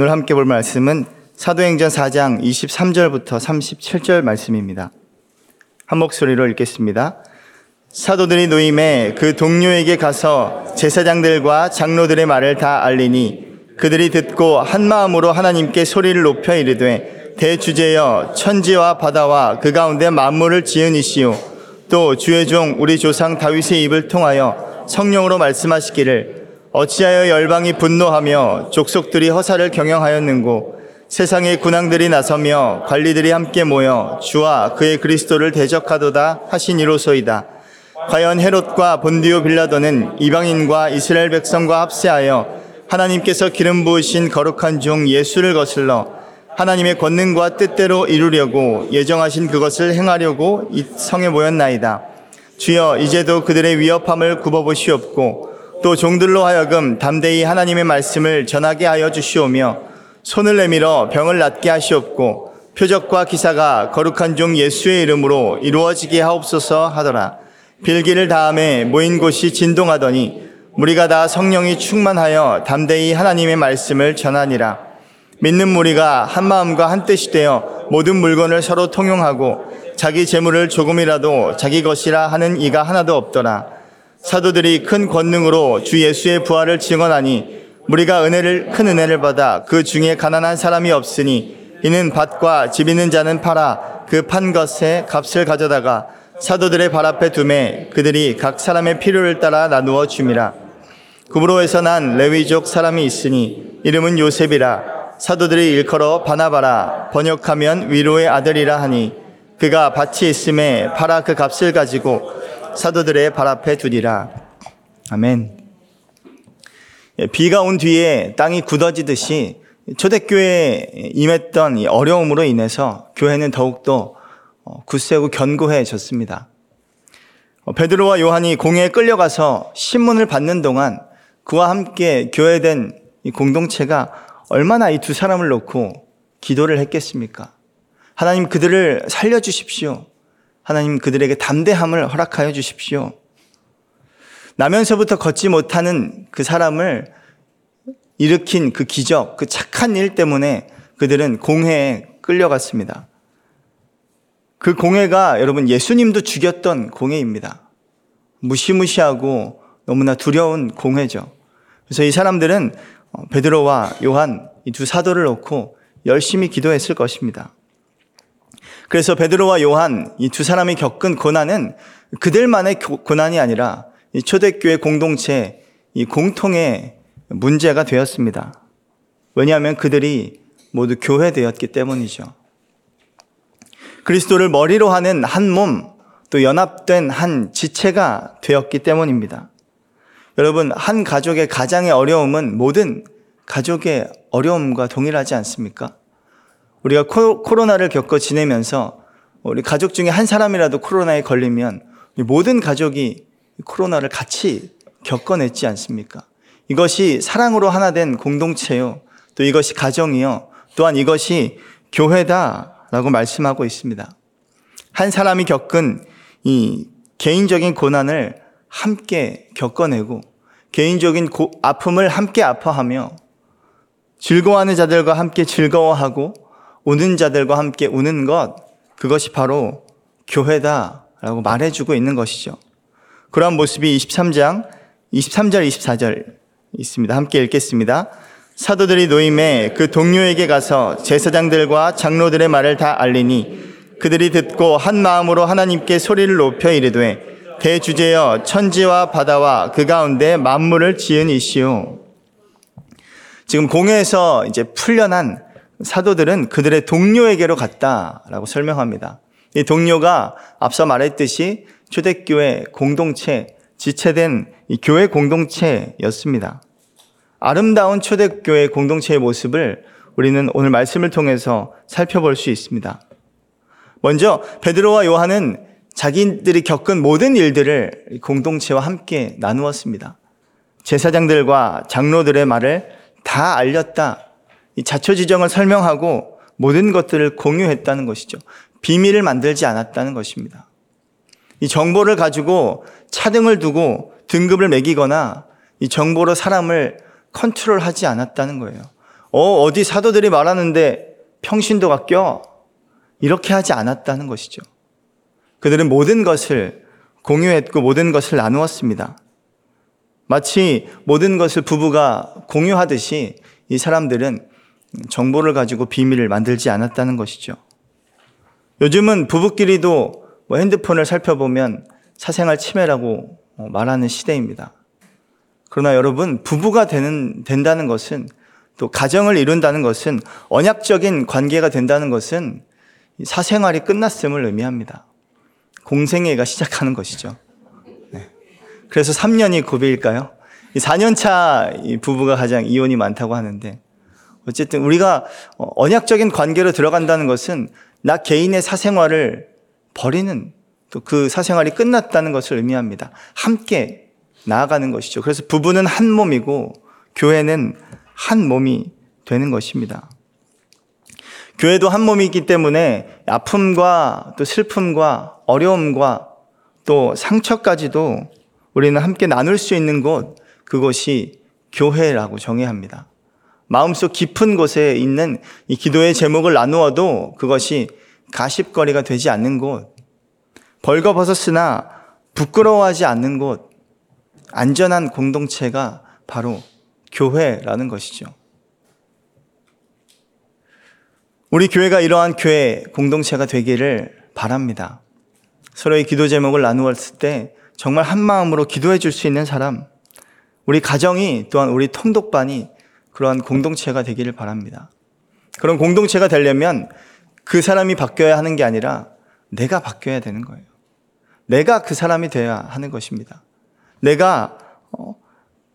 오늘 함께 볼 말씀은 사도행전 4장 23절부터 37절 말씀입니다. 한 목소리로 읽겠습니다. 사도들이 노임에 그 동료에게 가서 제사장들과 장로들의 말을 다 알리니 그들이 듣고 한 마음으로 하나님께 소리를 높여 이르되 대주제여 천지와 바다와 그 가운데 만물을 지으니시오 또 주의 종 우리 조상 다윗의 입을 통하여 성령으로 말씀하시기를 어찌하여 열방이 분노하며 족속들이 허사를 경영하였는고 세상의 군왕들이 나서며 관리들이 함께 모여 주와 그의 그리스도를 대적하도다 하신 이로소이다. 과연 헤롯과 본디오 빌라도는 이방인과 이스라엘 백성과 합세하여 하나님께서 기름 부으신 거룩한 종 예수를 거슬러 하나님의 권능과 뜻대로 이루려고 예정하신 그것을 행하려고 이 성에 모였나이다. 주여 이제도 그들의 위협함을 굽어보시옵고 또 종들로 하여금 담대히 하나님의 말씀을 전하게 하여 주시오며 손을 내밀어 병을 낫게 하시옵고 표적과 기사가 거룩한 종 예수의 이름으로 이루어지게 하옵소서 하더라. 빌기를 다음에 모인 곳이 진동하더니 무리가 다 성령이 충만하여 담대히 하나님의 말씀을 전하니라. 믿는 무리가 한 마음과 한 뜻이 되어 모든 물건을 서로 통용하고 자기 재물을 조금이라도 자기 것이라 하는 이가 하나도 없더라. 사도들이 큰 권능으로 주 예수의 부활을 증언하니 우리가 은혜를 큰 은혜를 받아 그 중에 가난한 사람이 없으니 이는 밭과 집 있는 자는 팔아 그 판 것에 값을 가져다가 사도들의 발 앞에 두매 그들이 각 사람의 필요를 따라 나누어 줌이라. 구브로에서 난 레위족 사람이 있으니 이름은 요셉이라 사도들이 일컬어 바나바라 번역하면 위로의 아들이라 하니 그가 밭이 있음에 팔아 그 값을 가지고 사도들의 발 앞에 두리라. 아멘. 예, 비가 온 뒤에 땅이 굳어지듯이 초대교회에 임했던 어려움으로 인해서 교회는 더욱더 어, 굳세고 견고해졌습니다. 어, 베드로와 요한이 공회에 끌려가서 신문을 받는 동안 그와 함께 교회된 공동체가 얼마나 이 두 사람을 놓고 기도를 했겠습니까? 하나님 그들을 살려주십시오. 하나님 그들에게 담대함을 허락하여 주십시오. 나면서부터 걷지 못하는 그 사람을 일으킨 그 기적, 그 착한 일 때문에 그들은 공회에 끌려갔습니다. 그 공회가 여러분 예수님도 죽였던 공회입니다. 무시무시하고 너무나 두려운 공회죠. 그래서 이 사람들은 어, 베드로와 요한 이 두 사도를 놓고 열심히 기도했을 것입니다. 그래서 베드로와 요한 이 두 사람이 겪은 고난은 그들만의 고난이 아니라 이 초대교회 공동체 이 공통의 문제가 되었습니다. 왜냐하면 그들이 모두 교회되었기 때문이죠. 그리스도를 머리로 하는 한 몸, 또 연합된 한 지체가 되었기 때문입니다. 여러분, 한 가족의 가장의 어려움은 모든 가족의 어려움과 동일하지 않습니까? 우리가 코로나를 겪어 지내면서 우리 가족 중에 한 사람이라도 코로나에 걸리면 모든 가족이 코로나를 같이 겪어냈지 않습니까? 이것이 사랑으로 하나 된 공동체요. 또 이것이 가정이요. 또한 이것이 교회다라고 말씀하고 있습니다. 한 사람이 겪은 이 개인적인 고난을 함께 겪어내고 개인적인 고, 아픔을 함께 아파하며 즐거워하는 자들과 함께 즐거워하고 우는 자들과 함께 우는 것 그것이 바로 교회다라고 말해주고 있는 것이죠. 그러한 모습이 23장 23절 24절 있습니다. 함께 읽겠습니다. 사도들이 노임에 그 동료에게 가서 제사장들과 장로들의 말을 다 알리니 그들이 듣고 한 마음으로 하나님께 소리를 높여 이르되 대주제여 천지와 바다와 그 가운데 만물을 지은 이시오. 지금 공회에서 이제 풀려난 사도들은 그들의 동료에게로 갔다라고 설명합니다. 이 동료가 앞서 말했듯이 초대교회 공동체, 지체된 이 교회 공동체였습니다. 아름다운 초대교회 공동체의 모습을 우리는 오늘 말씀을 통해서 살펴볼 수 있습니다. 먼저 베드로와 요한은 자기들이 겪은 모든 일들을 공동체와 함께 나누었습니다. 제사장들과 장로들의 말을 다 알렸다. 이 자초 지정을 설명하고 모든 것들을 공유했다는 것이죠. 비밀을 만들지 않았다는 것입니다. 이 정보를 가지고 차등을 두고 등급을 매기거나 이 정보로 사람을 컨트롤하지 않았다는 거예요. 어, 어디 사도들이 말하는데 평신도가 껴. 이렇게 하지 않았다는 것이죠. 그들은 모든 것을 공유했고 모든 것을 나누었습니다. 마치 모든 것을 부부가 공유하듯이 이 사람들은 정보를 가지고 비밀을 만들지 않았다는 것이죠. 요즘은 부부끼리도 뭐 핸드폰을 살펴보면 사생활 침해라고 말하는 시대입니다. 그러나 여러분, 부부가 되는, 된다는 것은 또 가정을 이룬다는 것은 언약적인 관계가 된다는 것은 사생활이 끝났음을 의미합니다. 공생애가 시작하는 것이죠. 네. 그래서 3년이 고비일까요? 4년차 부부가 가장 이혼이 많다고 하는데 어쨌든 우리가 언약적인 관계로 들어간다는 것은 나 개인의 사생활을 버리는 또 그 사생활이 끝났다는 것을 의미합니다. 함께 나아가는 것이죠. 그래서 부부는 한 몸이고 교회는 한 몸이 되는 것입니다. 교회도 한 몸이기 때문에 아픔과 또 슬픔과 어려움과 또 상처까지도 우리는 함께 나눌 수 있는 곳, 그것이 교회라고 정해야 합니다. 마음속 깊은 곳에 있는 이 기도의 제목을 나누어도 그것이 가십거리가 되지 않는 곳, 벌거벗었으나 부끄러워하지 않는 곳, 안전한 공동체가 바로 교회라는 것이죠. 우리 교회가 이러한 교회 공동체가 되기를 바랍니다. 서로의 기도 제목을 나누었을 때 정말 한 마음으로 기도해 줄 수 있는 사람, 우리 가정이 또한 우리 통독반이 그러한 공동체가 되기를 바랍니다. 그런 공동체가 되려면 그 사람이 바뀌어야 하는 게 아니라 내가 바뀌어야 되는 거예요. 내가 그 사람이 되어야 하는 것입니다. 내가 어,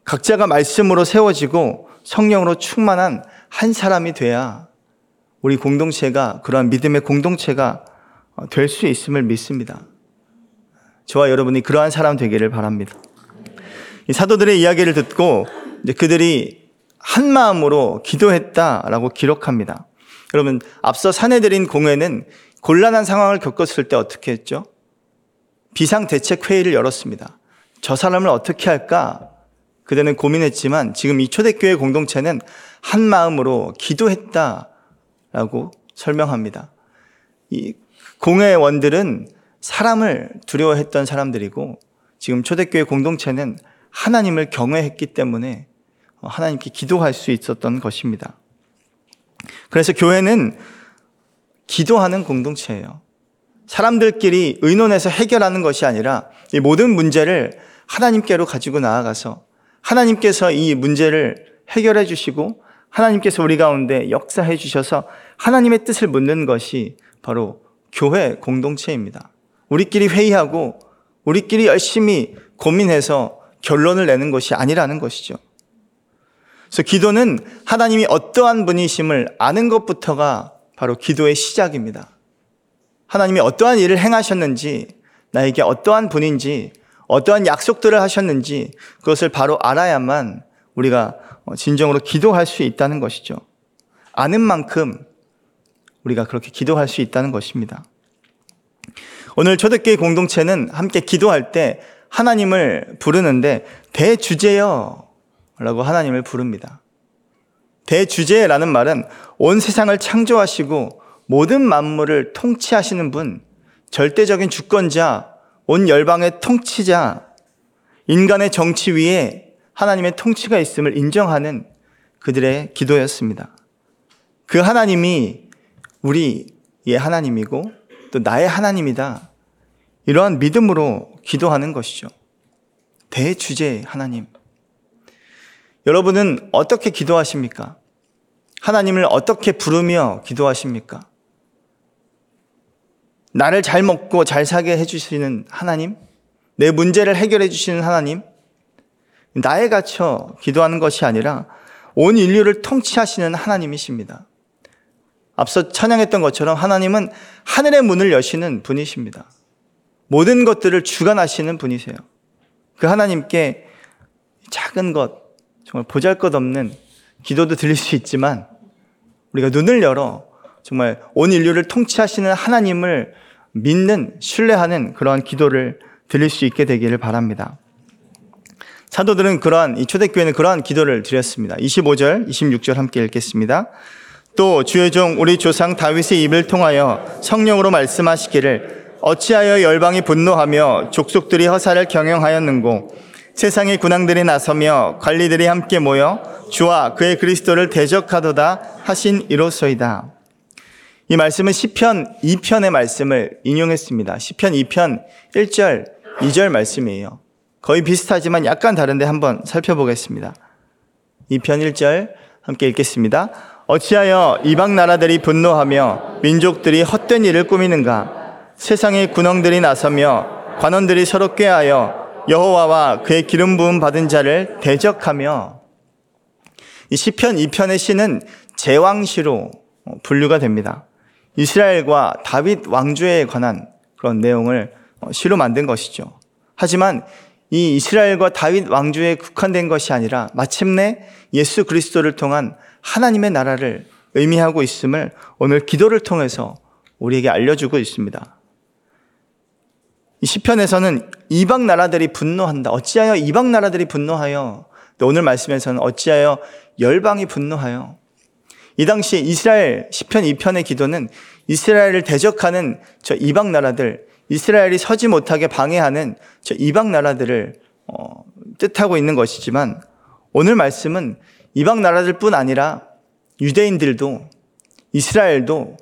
각자가 말씀으로 세워지고 성령으로 충만한 한 사람이 돼야 우리 공동체가 그러한 믿음의 공동체가 어, 될수 있음을 믿습니다. 저와 여러분이 그러한 사람 되기를 바랍니다. 사도들의 이야기를 듣고 그들이 한 마음으로 기도했다라고 기록합니다. 여러분, 앞서 사내들인 공회는 곤란한 상황을 겪었을 때 어떻게 했죠? 비상대책회의를 열었습니다. 저 사람을 어떻게 할까? 그대는 고민했지만 지금 이 초대교회 공동체는 한 마음으로 기도했다라고 설명합니다. 이 공회원들은 사람을 두려워했던 사람들이고 지금 초대교회 공동체는 하나님을 경외했기 때문에 하나님께 기도할 수 있었던 것입니다. 그래서 교회는 기도하는 공동체예요. 사람들끼리 의논해서 해결하는 것이 아니라 이 모든 문제를 하나님께로 가지고 나아가서 하나님께서 이 문제를 해결해 주시고 하나님께서 우리 가운데 역사해 주셔서 하나님의 뜻을 묻는 것이 바로 교회 공동체입니다. 우리끼리 회의하고 우리끼리 열심히 고민해서 결론을 내는 것이 아니라는 것이죠. 그래서 기도는 하나님이 어떠한 분이심을 아는 것부터가 바로 기도의 시작입니다. 하나님이 어떠한 일을 행하셨는지, 나에게 어떠한 분인지, 어떠한 약속들을 하셨는지 그것을 바로 알아야만 우리가 진정으로 기도할 수 있다는 것이죠. 아는 만큼 우리가 그렇게 기도할 수 있다는 것입니다. 오늘 초대교회 공동체는 함께 기도할 때 하나님을 부르는데 대주제여 라고 하나님을 부릅니다. 대주제라는 말은 온 세상을 창조하시고 모든 만물을 통치하시는 분, 절대적인 주권자, 온 열방의 통치자, 인간의 정치 위에 하나님의 통치가 있음을 인정하는 그들의 기도였습니다. 그 하나님이 우리의 하나님이고 또 나의 하나님이다. 이러한 믿음으로 기도하는 것이죠. 대주제 하나님. 여러분은 어떻게 기도하십니까? 하나님을 어떻게 부르며 기도하십니까? 나를 잘 먹고 잘 사게 해주시는 하나님? 내 문제를 해결해 주시는 하나님? 나에 갇혀 기도하는 것이 아니라 온 인류를 통치하시는 하나님이십니다. 앞서 찬양했던 것처럼 하나님은 하늘의 문을 여시는 분이십니다. 모든 것들을 주관하시는 분이세요. 그 하나님께 작은 것, 정말 보잘 것 없는 기도도 드릴 수 있지만 우리가 눈을 열어 정말 온 인류를 통치하시는 하나님을 믿는, 신뢰하는 그러한 기도를 드릴 수 있게 되기를 바랍니다. 사도들은 그러한 이 초대교회는 그러한 기도를 드렸습니다. 25절, 26절 함께 읽겠습니다. 또 주의 종 우리 조상 다윗의 입을 통하여 성령으로 말씀하시기를 어찌하여 열방이 분노하며 족속들이 허사를 경영하였는고 세상의 군왕들이 나서며 관리들이 함께 모여 주와 그의 그리스도를 대적하도다 하신 이로소이다. 이 말씀은 시편 2편의 말씀을 인용했습니다. 시편 2편 1절, 2절 말씀이에요. 거의 비슷하지만 약간 다른데 한번 살펴보겠습니다. 2편 1절 함께 읽겠습니다. 어찌하여 이방 나라들이 분노하며 민족들이 헛된 일을 꾸미는가? 세상의 군왕들이 나서며 관원들이 서로 꾀하여 여호와와 그의 기름 부음 받은 자를 대적하며 이 시편 2편의 시는 제왕시로 분류가 됩니다. 이스라엘과 다윗 왕조에 관한 그런 내용을 시로 만든 것이죠. 하지만 이 이스라엘과 다윗 왕조에 국한된 것이 아니라 마침내 예수 그리스도를 통한 하나님의 나라를 의미하고 있음을 오늘 기도를 통해서 우리에게 알려주고 있습니다. 이 시편에서는 이방 나라들이 분노한다. 어찌하여 이방 나라들이 분노하여 오늘 말씀에서는 어찌하여 열방이 분노하여 이 당시 이스라엘 시편 2편의 기도는 이스라엘을 대적하는 저 이방 나라들 이스라엘이 서지 못하게 방해하는 저 이방 나라들을 어, 뜻하고 있는 것이지만 오늘 말씀은 이방 나라들뿐 아니라 유대인들도 이스라엘도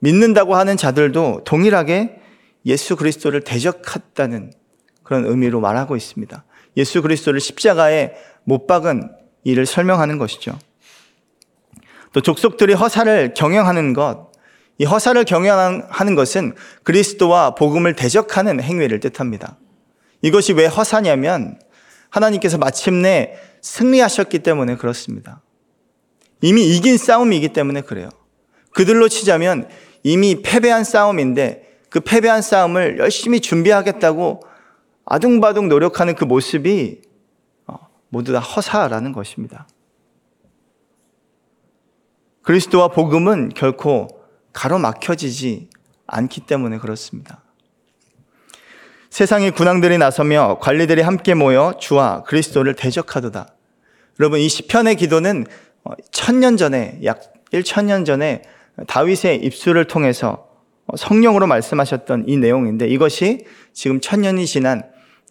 믿는다고 하는 자들도 동일하게 예수 그리스도를 대적했다는 그런 의미로 말하고 있습니다. 예수 그리스도를 십자가에 못 박은 일을 설명하는 것이죠. 또 족속들이 허사를 경영하는 것, 이 허사를 경영하는 것은 그리스도와 복음을 대적하는 행위를 뜻합니다. 이것이 왜 허사냐면 하나님께서 마침내 승리하셨기 때문에 그렇습니다. 이미 이긴 싸움이기 때문에 그래요. 그들로 치자면 이미 패배한 싸움인데 그 패배한 싸움을 열심히 준비하겠다고 아둥바둥 노력하는 그 모습이 어, 모두 다 허사라는 것입니다. 그리스도와 복음은 결코 가로막혀지지 않기 때문에 그렇습니다. 세상의 군왕들이 나서며 관리들이 함께 모여 주와 그리스도를 대적하도다. 여러분 이 시편의 기도는 어, 천년 전에 약 1천년 전에 다윗의 입술을 통해서 어, 성령으로 말씀하셨던 이 내용인데 이것이 지금 천년이 지난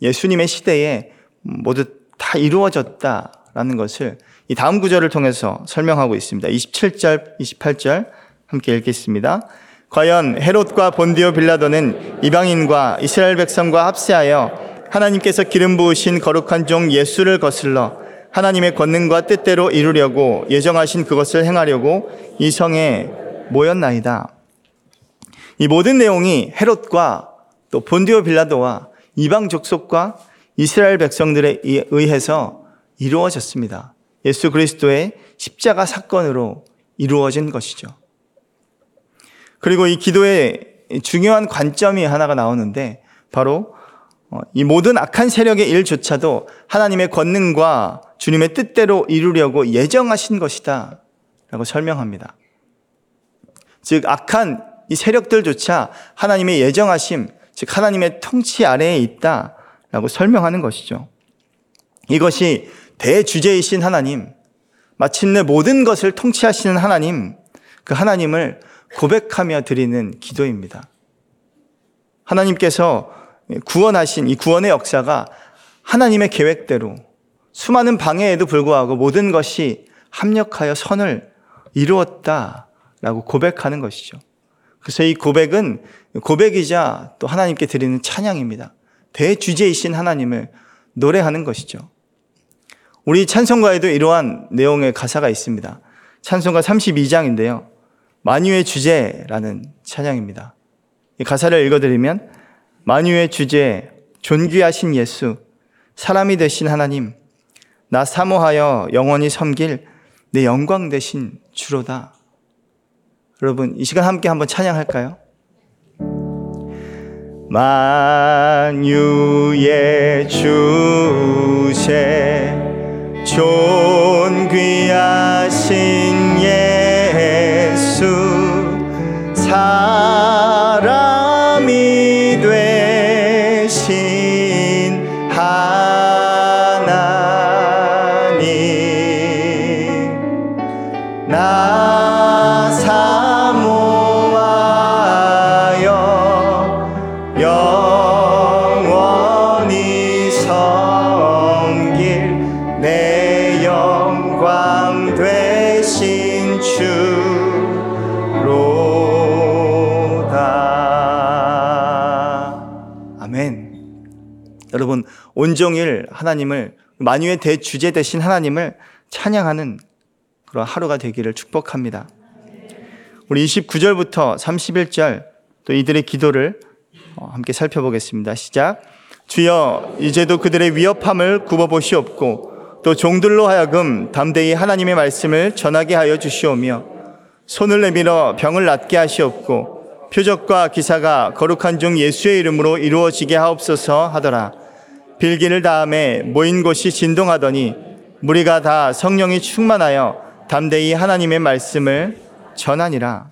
예수님의 시대에 모두 다 이루어졌다라는 것을 이 다음 구절을 통해서 설명하고 있습니다. 27절, 28절 함께 읽겠습니다. 과연 헤롯과 본디오 빌라도는 이방인과 이스라엘 백성과 합세하여 하나님께서 기름 부으신 거룩한 종 예수를 거슬러 하나님의 권능과 뜻대로 이루려고 예정하신 그것을 행하려고 이 성에 모였나이다. 이 모든 내용이 헤롯과 또 본디오 빌라도와 이방 족속과 이스라엘 백성들에 의해서 이루어졌습니다. 예수 그리스도의 십자가 사건으로 이루어진 것이죠. 그리고 이 기도의 중요한 관점이 하나가 나오는데 바로 어, 이 모든 악한 세력의 일조차도 하나님의 권능과 주님의 뜻대로 이루려고 예정하신 것이다. 라고 설명합니다. 즉, 악한 이 세력들조차 하나님의 예정하심, 즉, 하나님의 통치 아래에 있다. 라고 설명하는 것이죠. 이것이 대주제이신 하나님, 마침내 모든 것을 통치하시는 하나님, 그 하나님을 고백하며 드리는 기도입니다. 하나님께서 구원하신 이 구원의 역사가 하나님의 계획대로 수많은 방해에도 불구하고 모든 것이 합력하여 선을 이루었다라고 고백하는 것이죠. 그래서 이 고백은 고백이자 또 하나님께 드리는 찬양입니다. 대주제이신 하나님을 노래하는 것이죠. 우리 찬송가에도 이러한 내용의 가사가 있습니다. 찬송가 32장인데요. 만유의 주제라는 찬양입니다. 이 가사를 읽어드리면 만유의 주제 존귀하신 예수 사람이 되신 하나님 나 사모하여 영원히 섬길 내 영광 되신 주로다. 여러분 이 시간 함께 한번 찬양할까요? 만유의 주제 존귀하신 예수 사람 온종일 하나님을 만유의 대주제 되신 하나님을 찬양하는 그런 하루가 되기를 축복합니다. 우리 29절부터 31절 또 이들의 기도를 어, 함께 살펴보겠습니다. 시작. 주여 이제도 그들의 위협함을 굽어보시옵고 또 종들로 하여금 담대히 하나님의 말씀을 전하게 하여 주시오며 손을 내밀어 병을 낫게 하시옵고 표적과 기사가 거룩한 종 예수의 이름으로 이루어지게 하옵소서 하더라. 빌기를 다음에 모인 곳이 진동하더니 무리가 다 성령이 충만하여 담대히 하나님의 말씀을 전하니라.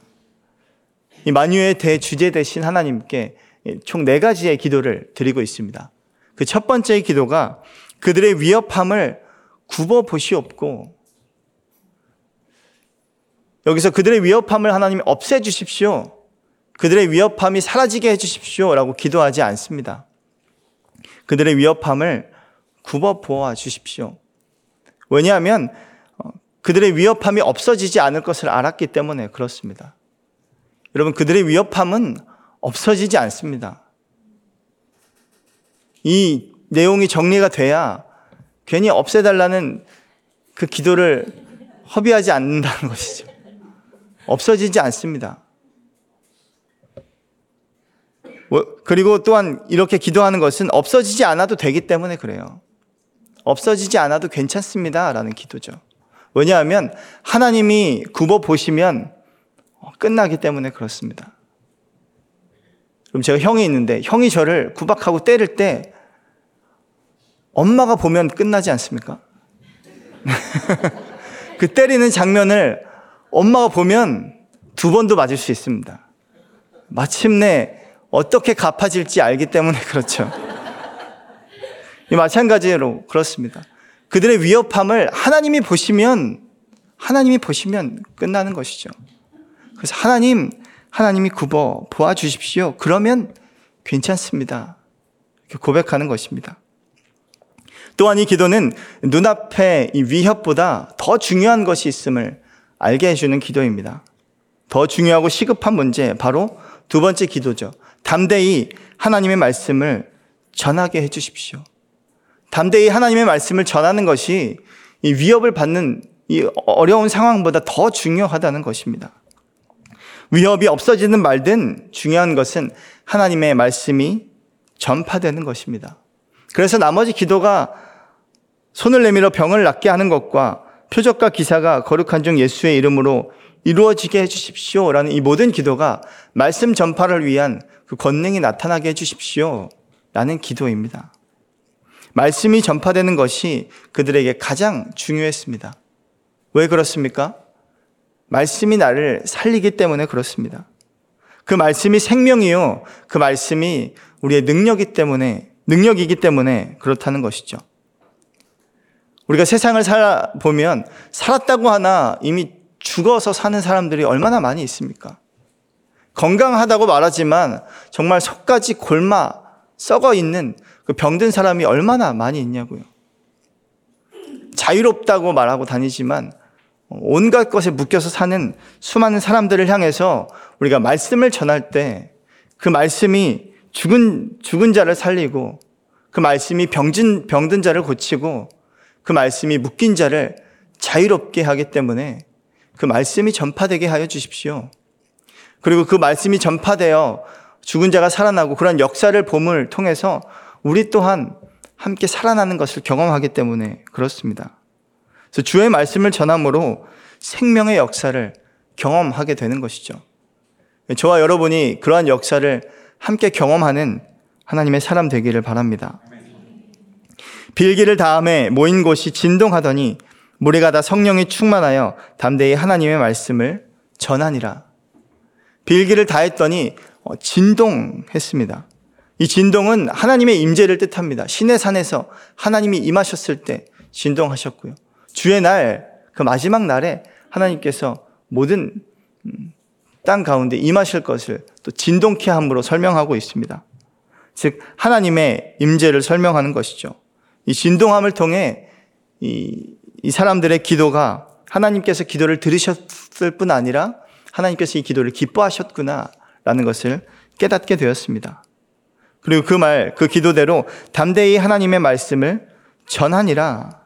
이 만유의 대주제 되신 하나님께 총 네 가지의 기도를 드리고 있습니다. 그 첫 번째 기도가 그들의 위협함을 굽어 보시옵고 여기서 그들의 위협함을 하나님이 없애 주십시오. 그들의 위협함이 사라지게 해 주십시오라고 기도하지 않습니다. 그들의 위협함을 굽어 보아 주십시오. 왜냐하면 어, 그들의 위협함이 없어지지 않을 것을 알았기 때문에 그렇습니다. 여러분, 그들의 위협함은 없어지지 않습니다. 이 내용이 정리가 돼야 괜히 없애달라는 그 기도를 허비하지 않는다는 것이죠. 없어지지 않습니다. 뭐, 그리고 또한 이렇게 기도하는 것은 없어지지 않아도 되기 때문에 그래요. 없어지지 않아도 괜찮습니다. 라는 기도죠. 왜냐하면 하나님이 굽어 보시면 끝나기 때문에 그렇습니다. 그럼 제가 형이 있는데 형이 저를 구박하고 때릴 때 엄마가 보면 끝나지 않습니까? 그 때리는 장면을 엄마가 보면 두 번도 맞을 수 있습니다. 마침내 어떻게 갚아질지 알기 때문에 그렇죠. 마찬가지로 그렇습니다. 그들의 위협함을 하나님이 보시면 하나님이 보시면 끝나는 것이죠. 그래서 하나님 하나님이 굽어 보아 주십시오. 그러면 괜찮습니다. 이렇게 고백하는 것입니다. 또한 이 기도는 눈앞에 이 위협보다 더 중요한 것이 있음을 알게 해주는 기도입니다. 더 중요하고 시급한 문제, 바로 두 번째 기도죠. 담대히 하나님의 말씀을 전하게 해주십시오. 담대히 하나님의 말씀을 전하는 것이 이 위협을 받는 이 어려운 상황보다 더 중요하다는 것입니다. 위협이 없어지는 말든 중요한 것은 하나님의 말씀이 전파되는 것입니다. 그래서 나머지 기도가 손을 내밀어 병을 낫게 하는 것과 표적과 기사가 거룩한 중 예수의 이름으로 이루어지게 해주십시오. 라는 이 모든 기도가 말씀 전파를 위한 그 권능이 나타나게 해주십시오. 라는 기도입니다. 말씀이 전파되는 것이 그들에게 가장 중요했습니다. 왜 그렇습니까? 말씀이 나를 살리기 때문에 그렇습니다. 그 말씀이 생명이요. 그 말씀이 우리의 능력이 때문에, 능력이기 때문에 그렇다는 것이죠. 우리가 세상을 살아보면 살았다고 하나 이미 죽어서 사는 사람들이 얼마나 많이 있습니까? 건강하다고 말하지만 정말 속까지 골마 썩어 있는 그 병든 사람이 얼마나 많이 있냐고요. 자유롭다고 말하고 다니지만 온갖 것에 묶여서 사는 수많은 사람들을 향해서 우리가 말씀을 전할 때 그 말씀이 죽은, 죽은 자를 살리고 그 말씀이 병진, 병든 자를 고치고 그 말씀이 묶인 자를 자유롭게 하기 때문에 그 말씀이 전파되게 하여 주십시오. 그리고 그 말씀이 전파되어 죽은 자가 살아나고 그런 역사를 봄을 통해서 우리 또한 함께 살아나는 것을 경험하기 때문에 그렇습니다. 그래서 주의 말씀을 전함으로 생명의 역사를 경험하게 되는 것이죠. 저와 여러분이 그러한 역사를 함께 경험하는 하나님의 사람 되기를 바랍니다. 빌기를 다음에 모인 곳이 진동하더니 무리가 다 성령이 충만하여 담대히 하나님의 말씀을 전하니라. 빌기를 다 했더니 어, 진동했습니다. 이 진동은 하나님의 임재를 뜻합니다. 신의 산에서 하나님이 임하셨을 때 진동하셨고요. 주의 날, 그 마지막 날에 하나님께서 모든 음, 땅 가운데 임하실 것을 또 진동케 함으로 설명하고 있습니다. 즉 하나님의 임재를 설명하는 것이죠. 이 진동함을 통해 이, 이 사람들의 기도가 하나님께서 기도를 들으셨을 뿐 아니라 하나님께서 이 기도를 기뻐하셨구나라는 것을 깨닫게 되었습니다. 그리고 그 말, 그 기도대로 담대히 하나님의 말씀을 전하니라.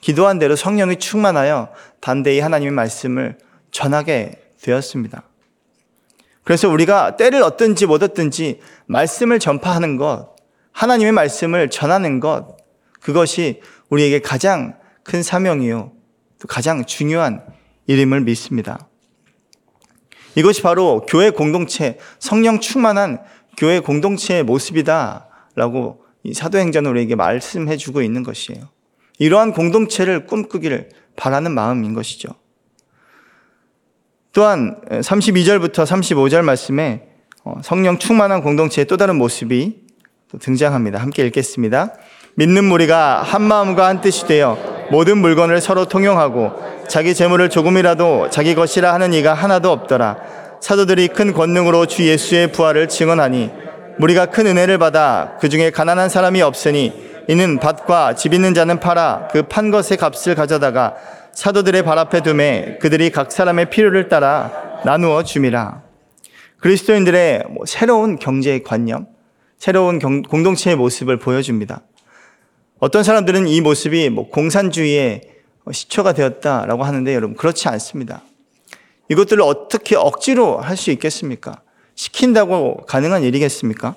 기도한 대로 성령이 충만하여 담대히 하나님의 말씀을 전하게 되었습니다. 그래서 우리가 때를 얻든지 못 얻든지 말씀을 전파하는 것, 하나님의 말씀을 전하는 것, 그것이 우리에게 가장 큰 사명이요. 또 가장 중요한 일임을 믿습니다. 이것이 바로 교회 공동체, 성령 충만한 교회 공동체의 모습이다라고 이 사도행전은 우리에게 말씀해 주고 있는 것이에요. 이러한 공동체를 꿈꾸기를 바라는 마음인 것이죠. 또한 32절부터 35절 말씀에 어, 성령 충만한 공동체의 또 다른 모습이 등장합니다. 함께 읽겠습니다. 믿는 무리가 한 마음과 한 뜻이 되어 모든 물건을 서로 통용하고 자기 재물을 조금이라도 자기 것이라 하는 이가 하나도 없더라. 사도들이 큰 권능으로 주 예수의 부활을 증언하니 우리가 큰 은혜를 받아 그 중에 가난한 사람이 없으니 이는 밭과 집 있는 자는 팔아 그 판 것의 값을 가져다가 사도들의 발 앞에 두매 그들이 각 사람의 필요를 따라 나누어 줌이라. 그리스도인들의 뭐 새로운 경제 관념, 새로운 경, 공동체의 모습을 보여줍니다. 어떤 사람들은 이 모습이 뭐 공산주의의 시초가 되었다라고 하는데 여러분 그렇지 않습니다. 이것들을 어떻게 억지로 할 수 있겠습니까? 시킨다고 가능한 일이겠습니까?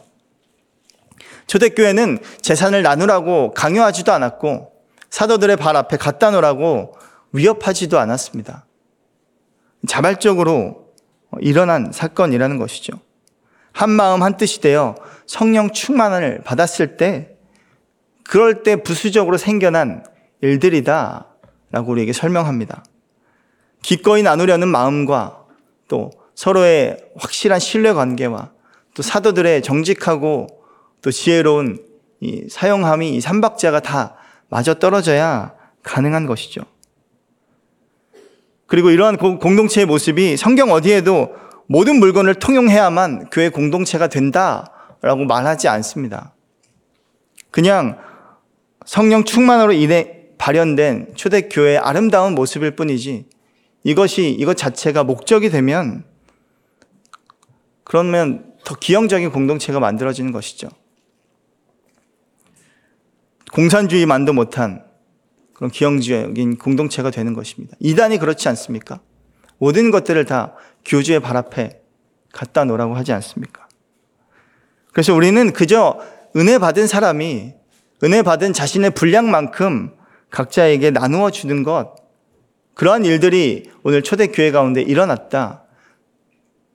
초대교회는 재산을 나누라고 강요하지도 않았고 사도들의 발 앞에 갖다 놓으라고 위협하지도 않았습니다. 자발적으로 일어난 사건이라는 것이죠. 한 마음 한 뜻이 되어 성령 충만을 받았을 때 그럴 때 부수적으로 생겨난 일들이다 라고 우리에게 설명합니다. 기꺼이 나누려는 마음과 또 서로의 확실한 신뢰 관계와 또 사도들의 정직하고 또 지혜로운 이 사용함이 이 삼박자가 다 맞아 떨어져야 가능한 것이죠. 그리고 이러한 공동체의 모습이 성경 어디에도 모든 물건을 통용해야만 교회 공동체가 된다라고 말하지 않습니다. 그냥 성령 충만으로 인해 발현된 초대교회의 아름다운 모습일 뿐이지 이것이 이것 자체가 목적이 되면 그러면 더 기형적인 공동체가 만들어지는 것이죠. 공산주의만도 못한 그런 기형적인 공동체가 되는 것입니다. 이단이 그렇지 않습니까? 모든 것들을 다 교주의 발 앞에 갖다 놓으라고 하지 않습니까? 그래서 우리는 그저 은혜 받은 사람이 은혜 받은 자신의 분량만큼 각자에게 나누어 주는 것, 그러한 일들이 오늘 초대교회 가운데 일어났다.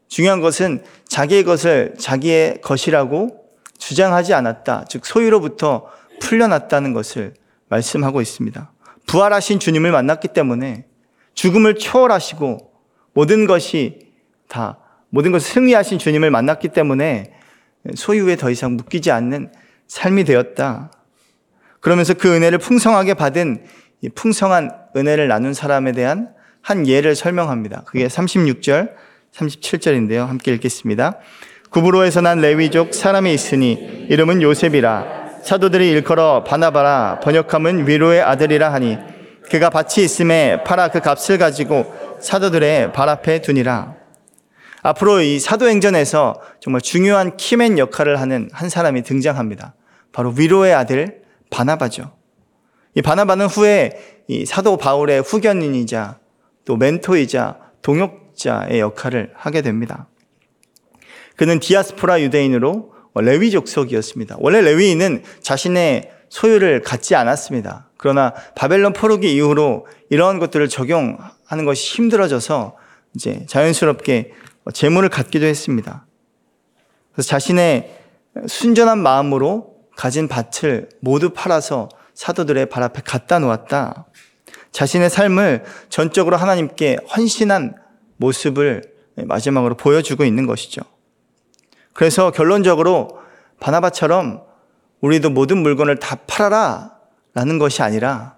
중요한 것은 자기의 것을 자기의 것이라고 주장하지 않았다. 즉, 소유로부터 풀려났다는 것을 말씀하고 있습니다. 부활하신 주님을 만났기 때문에 죽음을 초월하시고 모든 것이 다, 모든 것을 승리하신 주님을 만났기 때문에 소유에 더 이상 묶이지 않는 삶이 되었다. 그러면서 그 은혜를 풍성하게 받은 이 풍성한 은혜를 나눈 사람에 대한 한 예를 설명합니다. 그게 36절, 37절인데요. 함께 읽겠습니다. 구브로에서 난 레위족 사람이 있으니 이름은 요셉이라 사도들이 일컬어 바나바라 번역함은 위로의 아들이라 하니 그가 밭이 있음에 팔아 그 값을 가지고 사도들의 발 앞에 두니라. 앞으로 이 사도행전에서 정말 중요한 키맨 역할을 하는 한 사람이 등장합니다. 바로 위로의 아들 바나바죠. 이 바나바는 후에 이 사도 바울의 후견인이자 또 멘토이자 동역자의 역할을 하게 됩니다. 그는 디아스포라 유대인으로 레위 족속이었습니다. 원래 레위인은 자신의 소유를 갖지 않았습니다. 그러나 바벨론 포로기 이후로 이러한 것들을 적용하는 것이 힘들어져서 이제 자연스럽게 재물을 갖기도 했습니다. 그래서 자신의 순전한 마음으로 가진 밭을 모두 팔아서 사도들의 발 앞에 갖다 놓았다. 자신의 삶을 전적으로 하나님께 헌신한 모습을 마지막으로 보여주고 있는 것이죠. 그래서 결론적으로 바나바처럼 우리도 모든 물건을 다 팔아라 라는 것이 아니라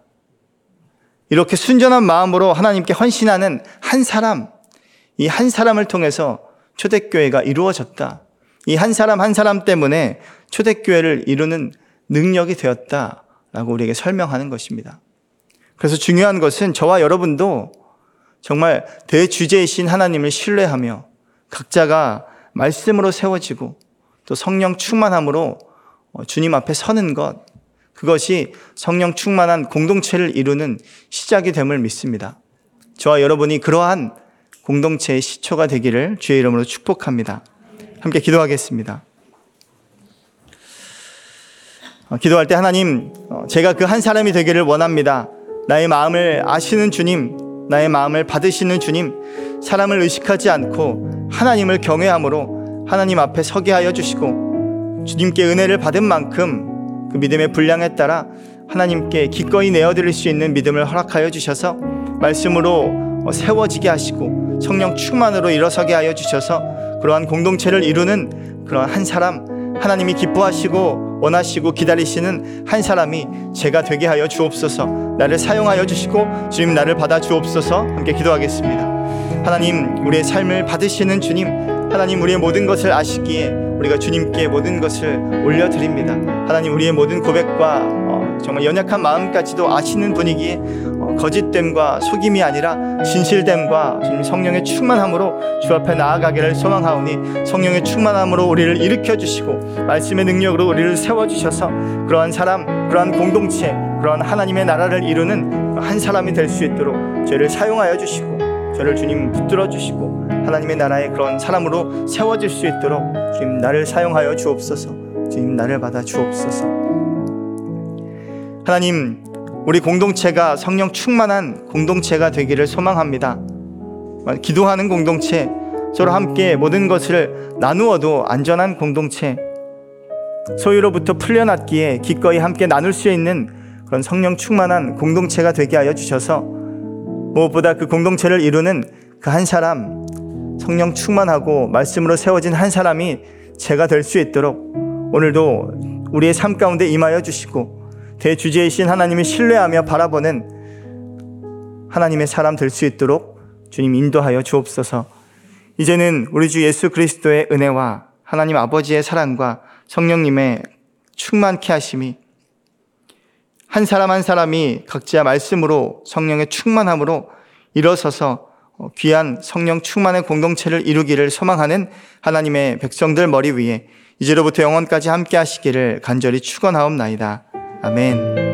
이렇게 순전한 마음으로 하나님께 헌신하는 한 사람, 이 한 사람을 통해서 초대교회가 이루어졌다. 이 한 사람 한 사람 때문에 초대교회를 이루는 능력이 되었다라고 우리에게 설명하는 것입니다. 그래서 중요한 것은 저와 여러분도 정말 대주제이신 하나님을 신뢰하며 각자가 말씀으로 세워지고 또 성령 충만함으로 어, 주님 앞에 서는 것, 그것이 성령 충만한 공동체를 이루는 시작이 됨을 믿습니다. 저와 여러분이 그러한 공동체의 시초가 되기를 주의 이름으로 축복합니다. 함께 기도하겠습니다. 어, 기도할 때 하나님, 어, 제가 그 한 사람이 되기를 원합니다. 나의 마음을 아시는 주님, 나의 마음을 받으시는 주님, 사람을 의식하지 않고 하나님을 경외함으로 하나님 앞에 서게 하여 주시고 주님께 은혜를 받은 만큼 그 믿음의 분량에 따라 하나님께 기꺼이 내어드릴 수 있는 믿음을 허락하여 주셔서 말씀으로 세워지게 하시고 성령 충만으로 일어서게 하여 주셔서 그러한 공동체를 이루는 그러한 한 사람 하나님이 기뻐하시고 원하시고 기다리시는 한 사람이 제가 되게 하여 주옵소서 나를 사용하여 주시고 주님 나를 받아 주옵소서 함께 기도하겠습니다. 하나님 우리의 삶을 받으시는 주님 하나님 우리의 모든 것을 아시기에 우리가 주님께 모든 것을 올려드립니다. 하나님 우리의 모든 고백과 어, 정말 연약한 마음까지도 아시는 분이기에 어, 거짓됨과 속임이 아니라 진실됨과 주님 성령의 충만함으로 주 앞에 나아가기를 소망하오니 성령의 충만함으로 우리를 일으켜 주시고 말씀의 능력으로 우리를 세워 주셔서 그러한 사람, 그러한 공동체, 그러한 하나님의 나라를 이루는 한 사람이 될 수 있도록 저를 사용하여 주시고 저를 주님 붙들어 주시고 하나님의 나라의 그런 사람으로 세워질 수 있도록 주님 나를 사용하여 주옵소서. 주님 나를 받아 주옵소서. 하나님 우리 공동체가 성령 충만한 공동체가 되기를 소망합니다. 기도하는 공동체, 서로 함께 모든 것을 나누어도 안전한 공동체, 소유로부터 풀려났기에 기꺼이 함께 나눌 수 있는 그런 성령 충만한 공동체가 되게 하여 주셔서 무엇보다 그 공동체를 이루는 그 한 사람, 성령 충만하고 말씀으로 세워진 한 사람이 제가 될 수 있도록 오늘도 우리의 삶 가운데 임하여 주시고 대주제이신 하나님을 신뢰하며 바라보는 하나님의 사람 될 수 있도록 주님 인도하여 주옵소서. 이제는 우리 주 예수 그리스도의 은혜와 하나님 아버지의 사랑과 성령님의 충만케 하심이 한 사람 한 사람이 각자 말씀으로 성령의 충만함으로 일어서서 귀한 성령 충만의 공동체를 이루기를 소망하는 하나님의 백성들 머리 위에 이제로부터 영원까지 함께 하시기를 간절히 축원하옵나이다. 아멘.